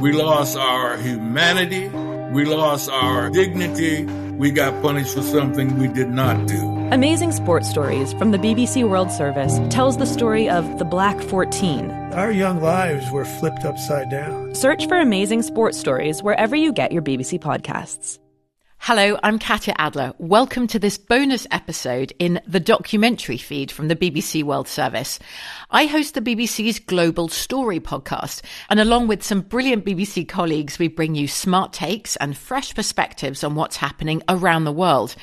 We lost our humanity. We lost our dignity. We got punished for something we did not do. Amazing Sports Stories from the BBC World Service tells the story of the Black 14. Our young lives were flipped upside down. Search for Amazing Sports Stories wherever you get your BBC podcasts. Hello, I'm Katya Adler. Welcome to this bonus episode in the documentary feed from the BBC World Service. I host the BBC's Global Story podcast, and along with some brilliant BBC colleagues, we bring you smart takes and fresh perspectives on what's happening around the world.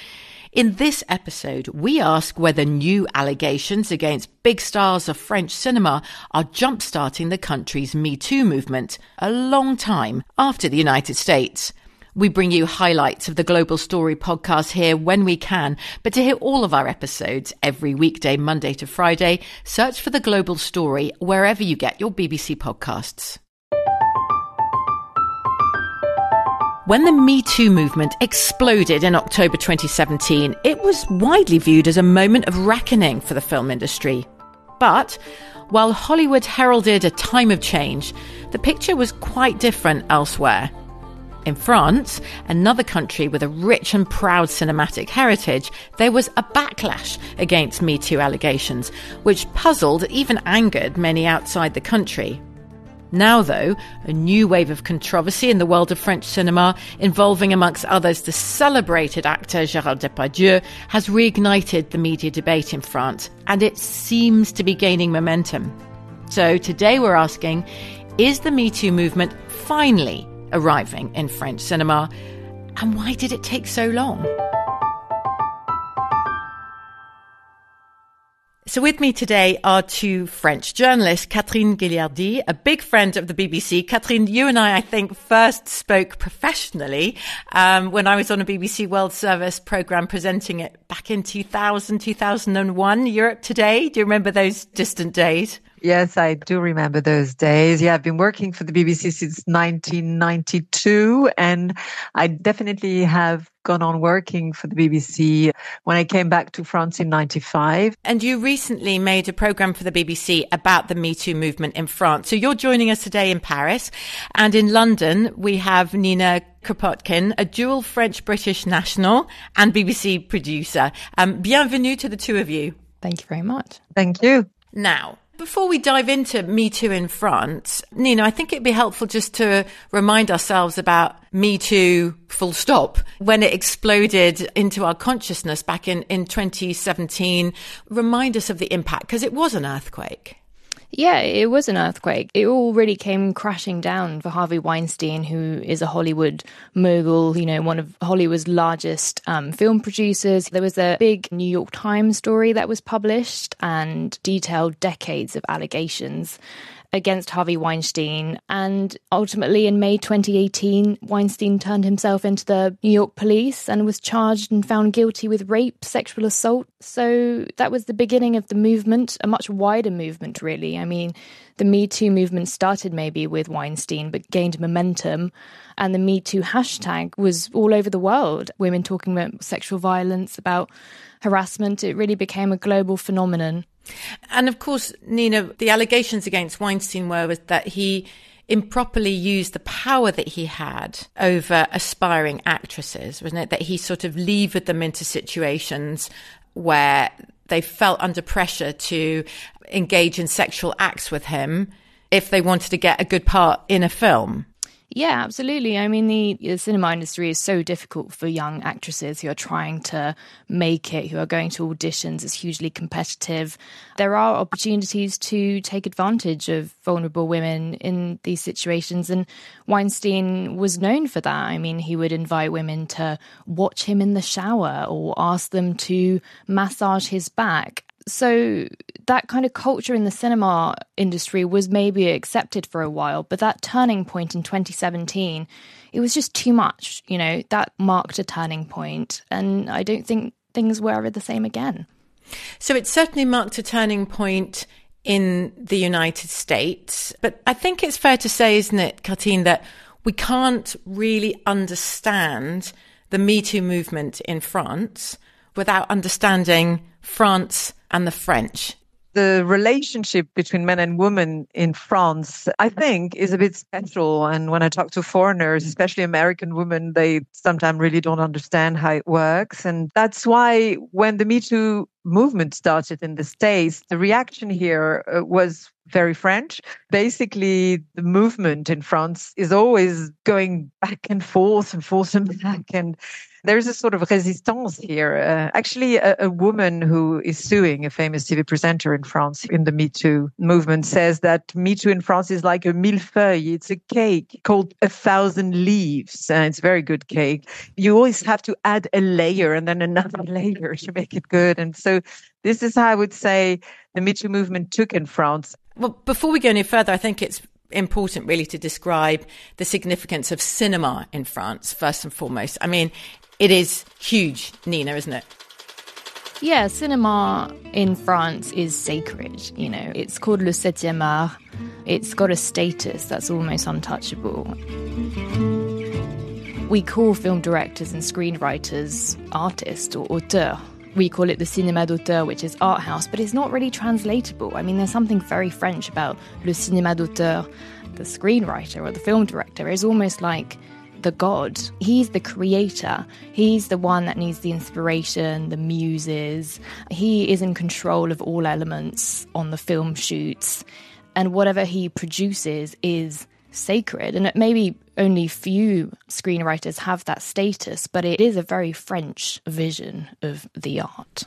In this episode, we ask whether new allegations against big stars of French cinema are jumpstarting the country's Me Too movement a long time after the United States. We bring you highlights of the Global Story podcast here when we can, but to hear all of our episodes every weekday, Monday to Friday, search for the Global Story wherever you get your BBC podcasts. When the Me Too movement exploded in October 2017, it was widely viewed as a moment of reckoning for the film industry. But while Hollywood heralded a time of change, the picture was quite different elsewhere. In France, another country with a rich and proud cinematic heritage, there was a backlash against Me Too allegations, which puzzled, even angered many outside the country. Now, though, a new wave of controversy in the world of French cinema, involving amongst others the celebrated actor Gérard Depardieu, has reignited the media debate in France, and it seems to be gaining momentum. So today we're asking, is the Me Too movement finally arriving in French cinema, and why did it take so long? So with me today are two French journalists, Catherine Gaillardy, a big friend of the BBC. Catherine, you and I, I think, first spoke professionally um, when I was on a BBC World Service program presenting it back in 2000, 2001, Europe Today. Do you remember those distant days? Yes, I do remember those days. Yeah, I've been working for the BBC since 1992 and I definitely have gone on working for the BBC when I came back to France in 95. And you recently made a program for the BBC about the Me Too movement in France. So you're joining us today in Paris and in London we have Nina Kropotkin, a dual French British national and BBC producer. Um, bienvenue to the two of you. Thank you very much. Thank you. Now, before we dive into Me Too in France, Nina, I think it'd be helpful just to remind ourselves about Me Too full stop when it exploded into our consciousness back in, in 2017. Remind us of the impact because it was an earthquake. Yeah, it was an earthquake. It all really came crashing down for Harvey Weinstein, who is a Hollywood mogul, you know, one of Hollywood's largest um, film producers. There was a big New York Times story that was published and detailed decades of allegations against Harvey Weinstein. And ultimately, in May 2018, Weinstein turned himself into the New York police and was charged and found guilty with rape, sexual assault. So that was the beginning of the movement, a much wider movement, really. I mean, the Me Too movement started maybe with Weinstein, but gained momentum. And the Me Too hashtag was all over the world. Women talking about sexual violence, about harassment. It really became a global phenomenon. And of course, Nina, the allegations against Weinstein were that he improperly used the power that he had over aspiring actresses, wasn't it? That he sort of levered them into situations where they felt under pressure to engage in sexual acts with him if they wanted to get a good part in a film. Yeah, absolutely. I mean, the, the, cinema industry is so difficult for young actresses who are trying to make it, who are going to auditions. It's hugely competitive. There are opportunities to take advantage of vulnerable women in these situations. And Weinstein was known for that. I mean, he would invite women to watch him in the shower or ask them to massage his back so that kind of culture in the cinema industry was maybe accepted for a while, but that turning point in 2017, it was just too much. You know, that marked a turning point, and I don't think things were ever the same again. So it certainly marked a turning point in the United States, but I think it's fair to say, isn't it, Katine, that we can't really understand the Me Too movement in France without understanding France and the French. the relationship between men and women in France, I think, is a bit special. And when I talk to foreigners, especially American women, they sometimes really don't understand how it works. And that's why when the Me Too movement started in the States, the reaction here uh, was very French. Basically, the movement in France is always going back and forth and forth and back. And there's a sort of resistance here. Uh, actually, a, a, woman who is suing a famous TV presenter in France in the Me Too movement says that Me Too in France is like a millefeuille. It's a cake called a thousand leaves. And it's very good cake. You always have to add a layer and then another layer to make it good. And so this is how I would say the Me Too movement took in France. Well, before we go any further, I think it's important really to describe the significance of cinema in France first and foremost. I mean, it is huge, Nina, isn't it? Yeah, cinema in France is sacred. You know, it's called le septième art. It's got a status that's almost untouchable. We call film directors and screenwriters artists or auteurs. We call it the cinéma d'auteur, which is art house, but it's not really translatable. I mean, there's something very French about le cinéma d'auteur. The screenwriter or the film director is almost like the God. He's the creator. He's the one that needs the inspiration, the muses. He is in control of all elements on the film shoots. And whatever he produces is sacred. And maybe only few screenwriters have that status, but it is a very French vision of the art.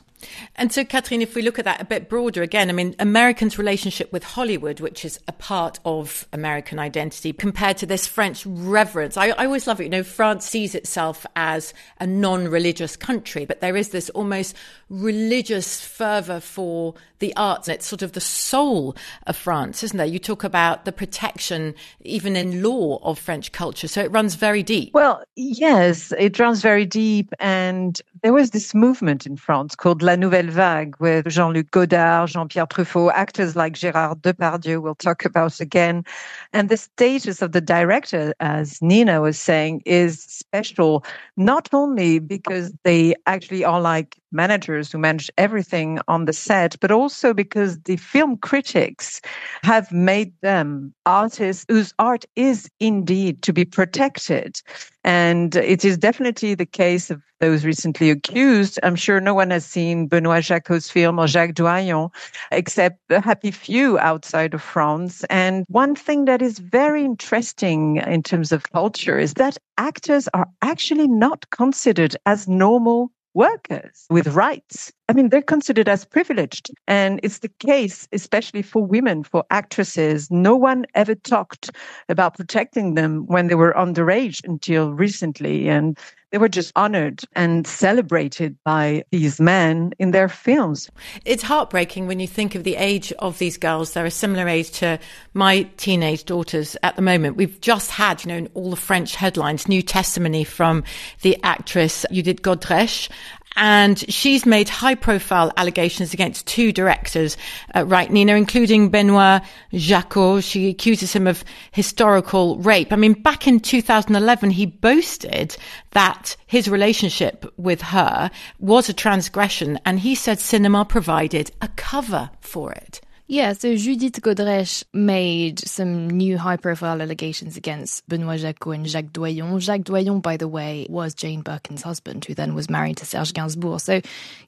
And so, Catherine, if we look at that a bit broader again, I mean, Americans' relationship with Hollywood, which is a part of American identity, compared to this French reverence. I, I always love it. You know, France sees itself as a non religious country, but there is this almost religious fervor for the arts. It's sort of the soul of France, isn't there? You talk about the protection, even in law, of French culture. So it runs very deep. Well, yes, it runs very deep. And there was this movement in France called La Nouvelle Vague with Jean-Luc Godard, Jean-Pierre Truffaut, actors like Gérard Depardieu we'll talk about again. And the status of the director, as Nina was saying, is special, not only because they actually are like managers who manage everything on the set, but also because the film critics have made them artists whose art is indeed to be protected. And it is definitely the case of those recently accused. I'm sure no one has seen Benoit Jacquot's film or Jacques Doillon, except a happy few outside of France. And one thing that is very interesting in terms of culture is that actors are actually not considered as normal workers with rights. I mean, they're considered as privileged. And it's the case, especially for women, for actresses. No one ever talked about protecting them when they were underage until recently. And they were just honored and celebrated by these men in their films. It's heartbreaking when you think of the age of these girls. They're a similar age to my teenage daughters at the moment. We've just had, you know, all the French headlines, new testimony from the actress Judith Godrèche and she's made high profile allegations against two directors, uh, right, Nina, including Benoit Jacquot. She accuses him of historical rape. I mean, back in 2011, he boasted that his relationship with her was a transgression and he said cinema provided a cover for it. Yeah, so Judith Godrèche made some new high profile allegations against Benoit Jacquot and Jacques Doillon. Jacques Doillon, by the way, was Jane Birkin's husband, who then was married to Serge Gainsbourg. So,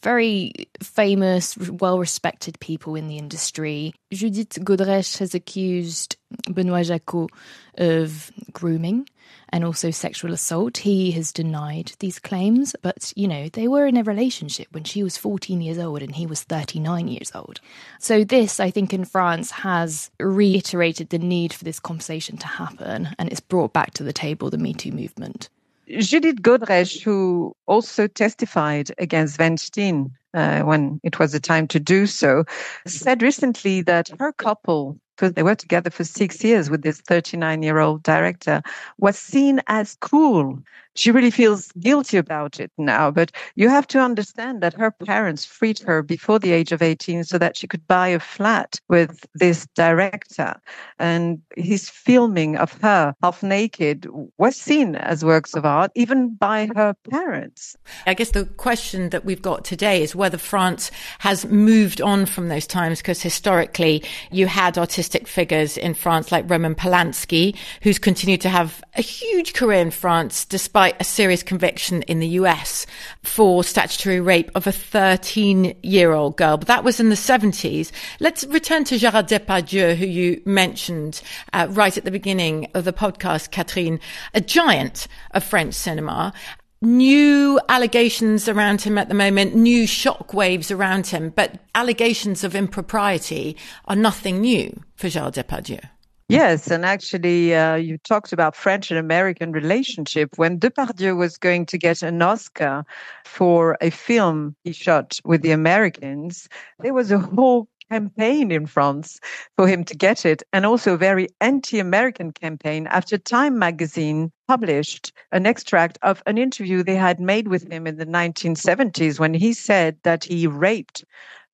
very famous, well respected people in the industry. Judith Godrèche has accused Benoit Jacquot of grooming and also sexual assault. He has denied these claims, but you know, they were in a relationship when she was 14 years old and he was 39 years old. So, this, I think, in France has reiterated the need for this conversation to happen and it's brought back to the table the Me Too movement. Judith Godrèche, who also testified against Weinstein uh, when it was the time to do so, said recently that her couple because they were together for six years with this 39 year old director, was seen as cool she really feels guilty about it now. But you have to understand that her parents freed her before the age of 18 so that she could buy a flat with this director. And his filming of her half naked was seen as works of art, even by her parents. I guess the question that we've got today is whether France has moved on from those times, because historically you had artistic figures in France like Roman Polanski, who's continued to have a huge career in France despite a serious conviction in the US for statutory rape of a 13 year old girl. But that was in the 70s. Let's return to Gerard Depardieu, who you mentioned uh, right at the beginning of the podcast, Catherine, a giant of French cinema new allegations around him at the moment, new shockwaves around him, but allegations of impropriety are nothing new for Gerard Depardieu. Yes, and actually, uh, you talked about French and American relationship. When Depardieu was going to get an Oscar for a film he shot with the Americans, there was a whole campaign in France for him to get it, and also a very anti American campaign after Time magazine published an extract of an interview they had made with him in the 1970s when he said that he raped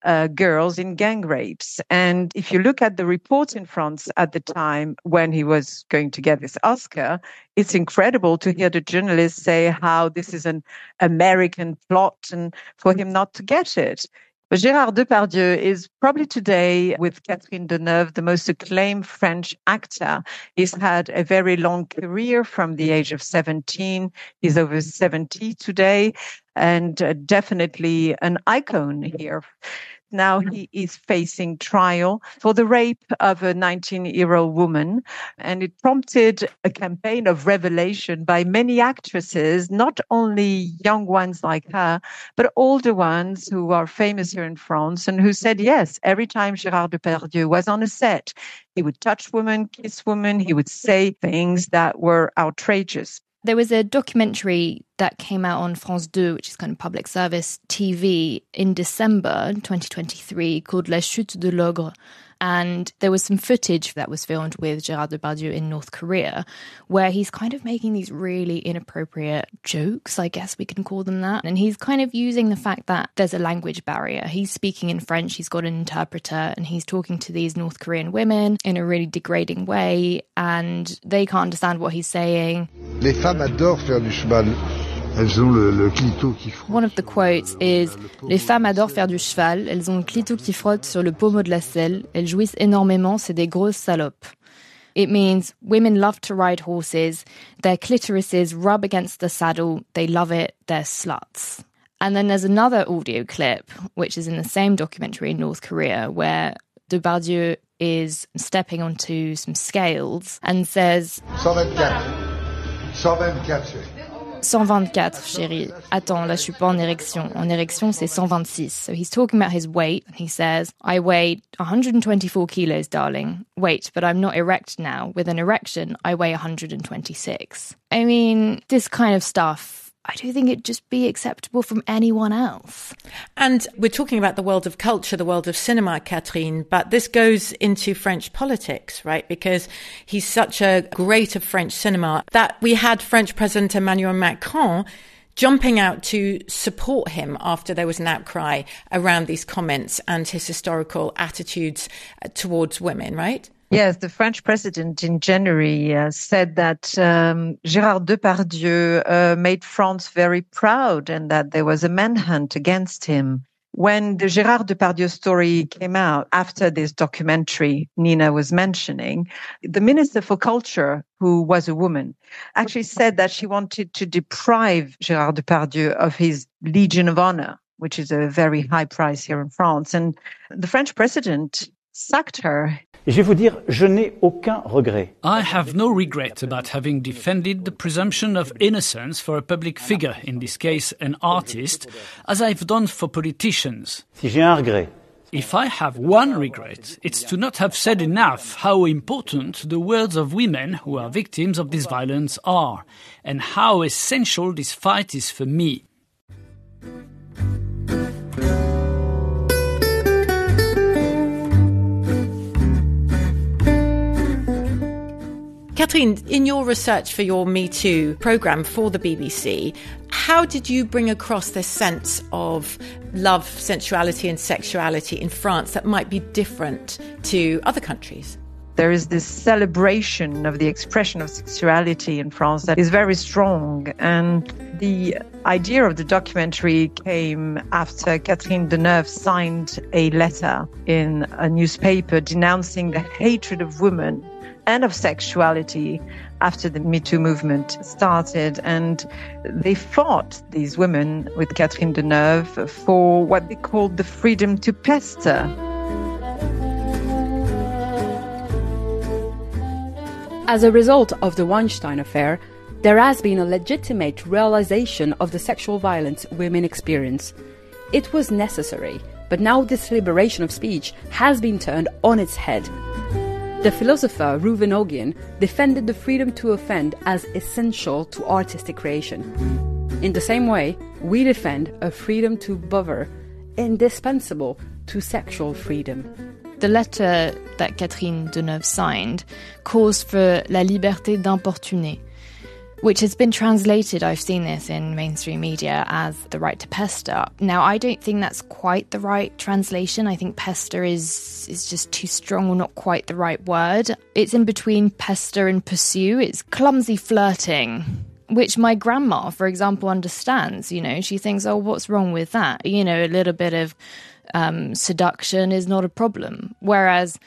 uh, girls in gang rapes. And if you look at the reports in France at the time when he was going to get this Oscar, it's incredible to hear the journalists say how this is an American plot and for him not to get it. But Gérard Depardieu is probably today, with Catherine Deneuve, the most acclaimed French actor. He's had a very long career from the age of 17. He's over 70 today and uh, definitely an icon here now he is facing trial for the rape of a 19 year old woman. And it prompted a campaign of revelation by many actresses, not only young ones like her, but older ones who are famous here in France and who said, yes, every time Gérard Depardieu was on a set, he would touch women, kiss women, he would say things that were outrageous. There was a documentary that came out on France 2, which is kind of public service TV, in December 2023 called La Chute de l'Ogre, and there was some footage that was filmed with Gerard Depardieu in North Korea, where he's kind of making these really inappropriate jokes, I guess we can call them that. And he's kind of using the fact that there's a language barrier. He's speaking in French, he's got an interpreter, and he's talking to these North Korean women in a really degrading way, and they can't understand what he's saying. Les femmes adorent faire du cheval. Elles ont le, le clito qui frotte. One of the quotes is Les femmes adorent faire du cheval, elles ont le clito qui frotte sur le pommeau de la selle, elles jouissent énormément, c'est des grosses salopes. It means women love to ride horses, their clitorises rub against the saddle, they love it, they're sluts. And then there's another audio clip, which is in the same documentary in North Korea, where Depardieu is stepping onto some scales and says 124. 124. 124, chérie. Attends, là, je suis pas en érection. En érection, c'est 126. So he's talking about his weight, and he says, I weigh 124 kilos, darling. Wait, but I'm not erect now. With an erection, I weigh 126. I mean, this kind of stuff I do think it'd just be acceptable from anyone else. And we're talking about the world of culture, the world of cinema, Catherine, but this goes into French politics, right? Because he's such a great of French cinema that we had French President Emmanuel Macron jumping out to support him after there was an outcry around these comments and his historical attitudes uh, towards women, right? Yes, the French president in January uh, said that um, Gérard Depardieu uh, made France very proud and that there was a manhunt against him. When the Gérard Depardieu story came out after this documentary Nina was mentioning, the Minister for Culture, who was a woman, actually said that she wanted to deprive Gérard Depardieu of his Legion of Honor, which is a very high prize here in France. And the French president sacked her Et je vais vous dire, je n'ai aucun regret. I have no regret about having defended the presumption of innocence for a public figure, in this case an artist, as I've done for politicians. Si j'ai un regret, if I have one regret, it's to not have said enough how important the words of women who are victims of this violence are, and how essential this fight is for me. Catherine, in your research for your Me Too program for the BBC, how did you bring across this sense of love, sensuality, and sexuality in France that might be different to other countries? There is this celebration of the expression of sexuality in France that is very strong. And the idea of the documentary came after Catherine Deneuve signed a letter in a newspaper denouncing the hatred of women and of sexuality after the Me Too movement started. And they fought, these women, with Catherine Deneuve for what they called the freedom to pester. As a result of the Weinstein affair, there has been a legitimate realization of the sexual violence women experience. It was necessary, but now this liberation of speech has been turned on its head. The philosopher Ruwen Ogien defended the freedom to offend as essential to artistic creation. In the same way, we defend a freedom to bother, indispensable to sexual freedom. The letter that Catherine Deneuve signed calls for la liberté d'importuner, which has been translated, I've seen this in mainstream media, as the right to pester. Now, I don't think that's quite the right translation. I think pester is, is just too strong or not quite the right word. It's in between pester and pursue, it's clumsy flirting. Which my grandma, for example, understands. You know, she thinks, oh, what's wrong with that? You know, a little bit of um, seduction is not a problem. Whereas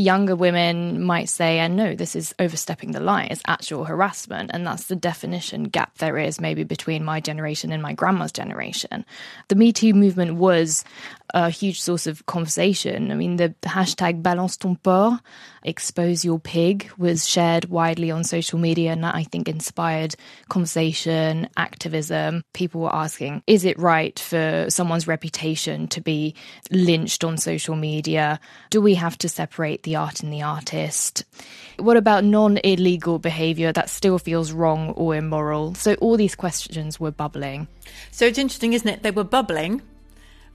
younger women might say, and no, this is overstepping the line, it's actual harassment. And that's the definition gap there is maybe between my generation and my grandma's generation. The Me Too movement was a huge source of conversation. I mean, the hashtag balance ton porc, expose your pig, was shared widely on social media, and that I think inspired conversation, activism. People were asking, is it right for someone's reputation to be lynched on social media? Do we have to separate the art and the artist? What about non illegal behavior that still feels wrong or immoral? So, all these questions were bubbling. So, it's interesting, isn't it? They were bubbling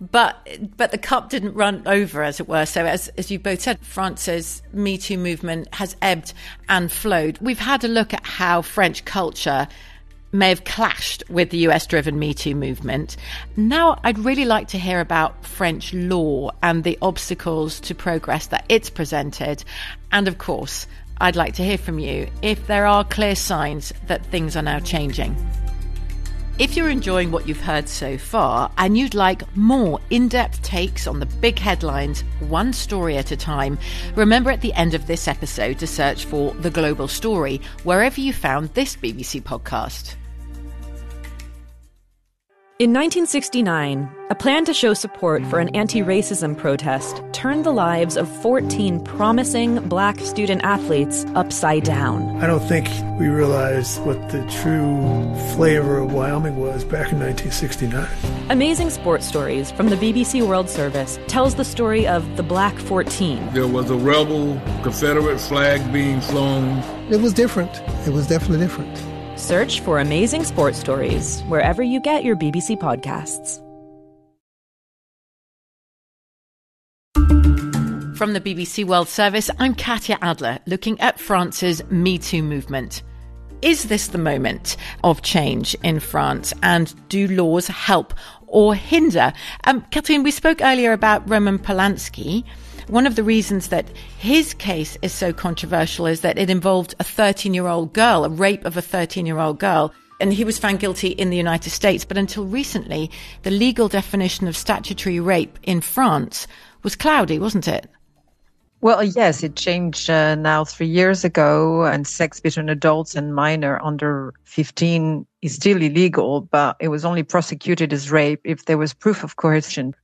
but but the cup didn't run over, as it were. So as as you both said, France's Me Too movement has ebbed and flowed. We've had a look at how French culture may have clashed with the US driven Me Too movement. Now, I'd really like to hear about French law and the obstacles to progress that it's presented. And of course, I'd like to hear from you if there are clear signs that things are now changing. If you're enjoying what you've heard so far and you'd like more in depth takes on the big headlines, one story at a time, remember at the end of this episode to search for The Global Story wherever you found this BBC podcast. In 1969, a plan to show support for an anti racism protest turned the lives of 14 promising black student athletes upside down. I don't think we realized what the true flavor of Wyoming was back in 1969. Amazing Sports Stories from the BBC World Service tells the story of the Black 14. There was a rebel Confederate flag being flown. It was different. It was definitely different. Search for Amazing Sports Stories wherever you get your BBC podcasts. From the BBC World Service, I'm Katya Adler, looking at France's Me Too movement. Is this the moment of change in France? And do laws help or hinder? Um, we spoke earlier about Roman Polanski. One of the reasons that his case is so controversial is that it involved a 13 year old girl, a rape of a 13 year old girl. And he was found guilty in the United States. But until recently, the legal definition of statutory rape in France was cloudy, wasn't it? Well, yes, it changed uh, now three years ago, and sex between adults and minor under 15 is still illegal, but it was only prosecuted as rape if there was proof of coercion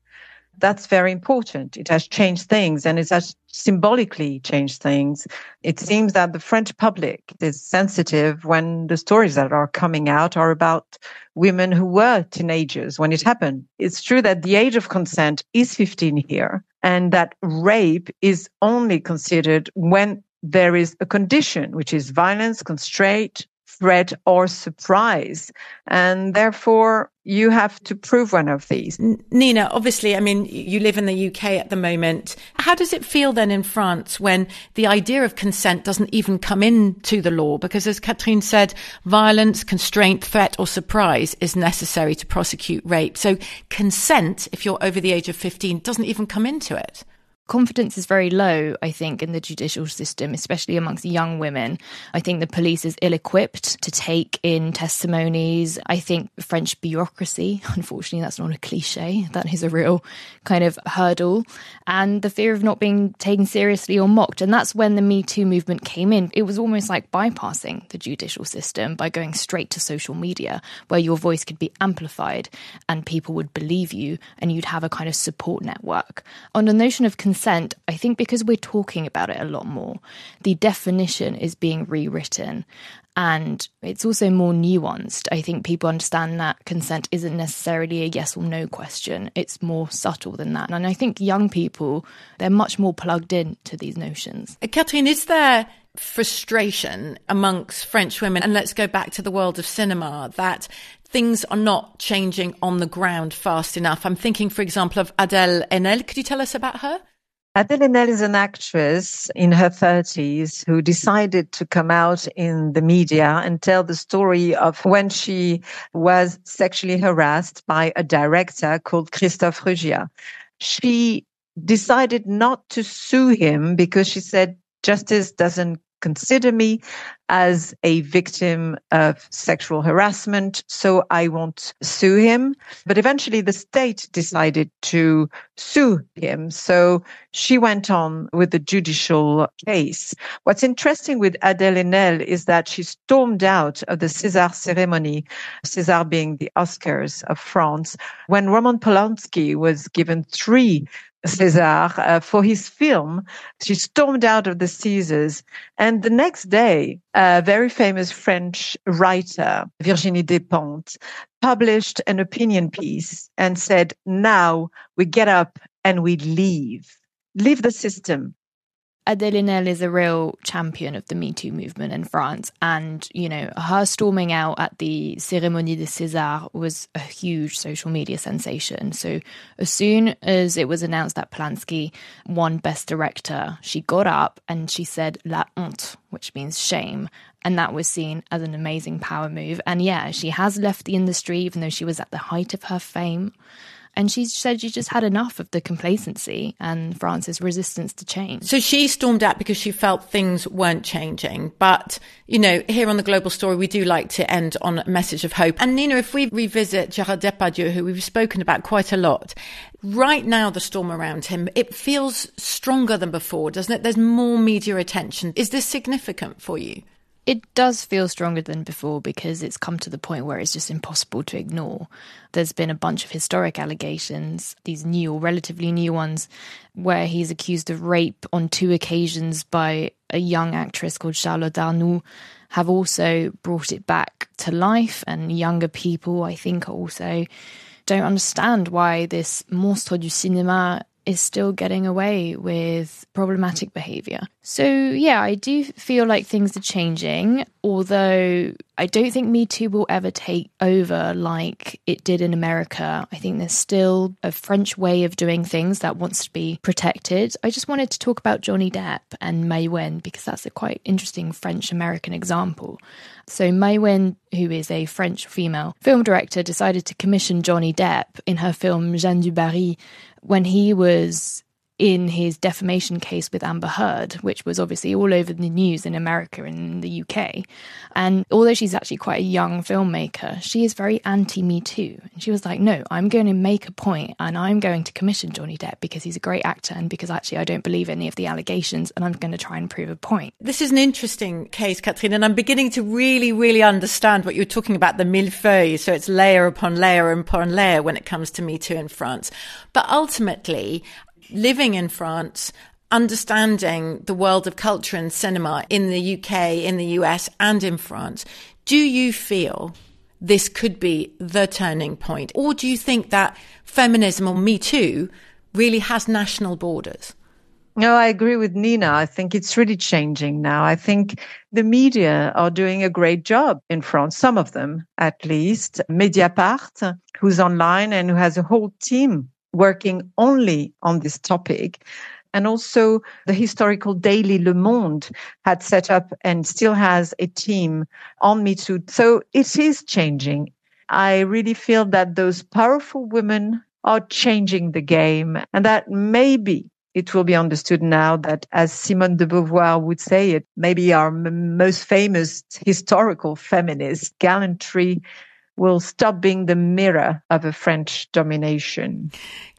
that's very important. It has changed things and it has symbolically changed things. It seems that the French public is sensitive when the stories that are coming out are about women who were teenagers when it happened. It's true that the age of consent is 15 here and that rape is only considered when there is a condition, which is violence, constraint, threat or surprise. And therefore, you have to prove one of these. Nina, obviously, I mean, you live in the UK at the moment. How does it feel then in France when the idea of consent doesn't even come into the law? Because as Catherine said, violence, constraint, threat, or surprise is necessary to prosecute rape. So consent, if you're over the age of 15, doesn't even come into it confidence is very low, I think, in the judicial system, especially amongst young women. I think the police is ill equipped to take in testimonies. I think French bureaucracy, unfortunately, that's not a cliche, that is a real kind of hurdle. And the fear of not being taken seriously or mocked. And that's when the Me Too movement came in. It was almost like bypassing the judicial system by going straight to social media, where your voice could be amplified and people would believe you and you'd have a kind of support network. On the notion of consent, consent, I think because we're talking about it a lot more, the definition is being rewritten. And it's also more nuanced. I think people understand that consent isn't necessarily a yes or no question. It's more subtle than that. And I think young people, they're much more plugged in to these notions. Catherine, is there frustration amongst French women? And let's go back to the world of cinema that things are not changing on the ground fast enough. I'm thinking, for example, of Adèle Haenel. Could you tell us about her? Adèle Haenel is an actress in her 30s who decided to come out in the media and tell the story of when she was sexually harassed by a director called Christophe Ruggia. She decided not to sue him because she said justice doesn't consider me as a victim of sexual harassment, so I won't sue him. But eventually the state decided to sue him. So she went on with the judicial case. What's interesting with Adèle Haenel is that she stormed out of the César ceremony, César being the Oscars of France, when Roman Polanski was given three César uh, for his film. She stormed out of the Césars. And the next day, a very famous French writer, Virginie Despentes, published an opinion piece and said, now we get up and we leave, leave the system. Haenel is a real champion of the Me Too movement in France. And, you know, her storming out at the Cérémonie des Césars was a huge social media sensation. So as soon as it was announced that Polanski won Best Director, she got up and she said La honte, which means shame. And that was seen as an amazing power move. And yeah, she has left the industry, even though she was at the height of her fame. And she said she just had enough of the complacency and France's resistance to change. So she stormed out because she felt things weren't changing. But, you know, here on the Global Story, we do like to end on a message of hope. And Nina, if we revisit Gerard Depardieu, who we've spoken about quite a lot, right now the storm around him, it feels stronger than before, doesn't it? There's more media attention. Is this significant for you? It does feel stronger than before because it's come to the point where it's just impossible to ignore. There's been a bunch of historic allegations, these new or relatively new ones, where he's accused of rape on two occasions by a young actress called Charlotte Arnould, have also brought it back to life, and younger people, I think, also don't understand why this monstre du cinéma is still getting away with problematic behavior. So, yeah, I do feel like things are changing, although I don't think Me Too will ever take over like it did in America. I think there's still a French way of doing things that wants to be protected. I just wanted to talk about Johnny Depp and Maïwenn because that's a quite interesting French American example. So, Maïwenn, who is a French female film director, decided to commission Johnny Depp in her film Jeanne du Barry when he was in his defamation case with Amber Heard, which was obviously all over the news in America and the UK. And although she's actually quite a young filmmaker, she is very anti Me Too. And she was like, no, I'm going to make a point and I'm going to commission Johnny Depp because he's a great actor and because actually I don't believe any of the allegations and I'm going to try and prove a point. This is an interesting case, Catherine, and I'm beginning to really, really understand what you're talking about the millefeuille. So it's layer upon layer upon layer when it comes to Me Too in France. But ultimately, living in France, understanding the world of culture and cinema in the UK, in the US, and in France, do you feel this could be the turning point? Or do you think that feminism or Me Too really has national borders? No, I agree with Nina. I think it's really changing now. I think the media are doing a great job in France, some of them at least. Mediapart, who's online and who has a whole team working only on this topic. And also the historical daily Le Monde had set up and still has a team on Me Too. So it is changing. I really feel that those powerful women are changing the game and that maybe it will be understood now that, as Simone de Beauvoir would say it, maybe our m- most famous historical feminist gallantry will stop being the mirror of a French domination.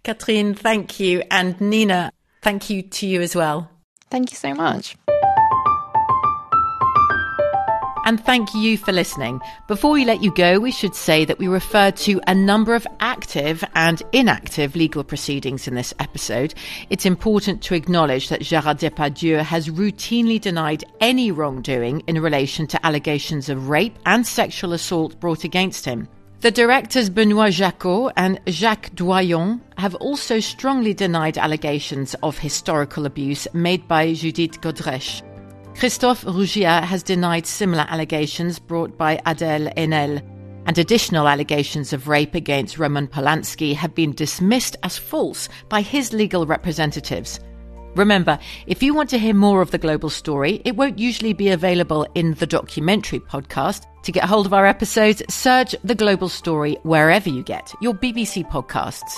Catherine, thank you. And Nina, thank you to you as well. Thank you so much. And thank you for listening. Before we let you go, we should say that we refer to a number of active and inactive legal proceedings in this episode. It's important to acknowledge that Gérard Depardieu has routinely denied any wrongdoing in relation to allegations of rape and sexual assault brought against him. The directors Benoit Jacquot and Jacques Doillon have also strongly denied allegations of historical abuse made by Judith Godrèche. Christophe Ruggia has denied similar allegations brought by Adèle Haenel, and additional allegations of rape against Roman Polanski have been dismissed as false by his legal representatives. Remember, if you want to hear more of the global story, it won't usually be available in the documentary podcast. To get hold of our episodes, search the global story wherever you get your BBC podcasts.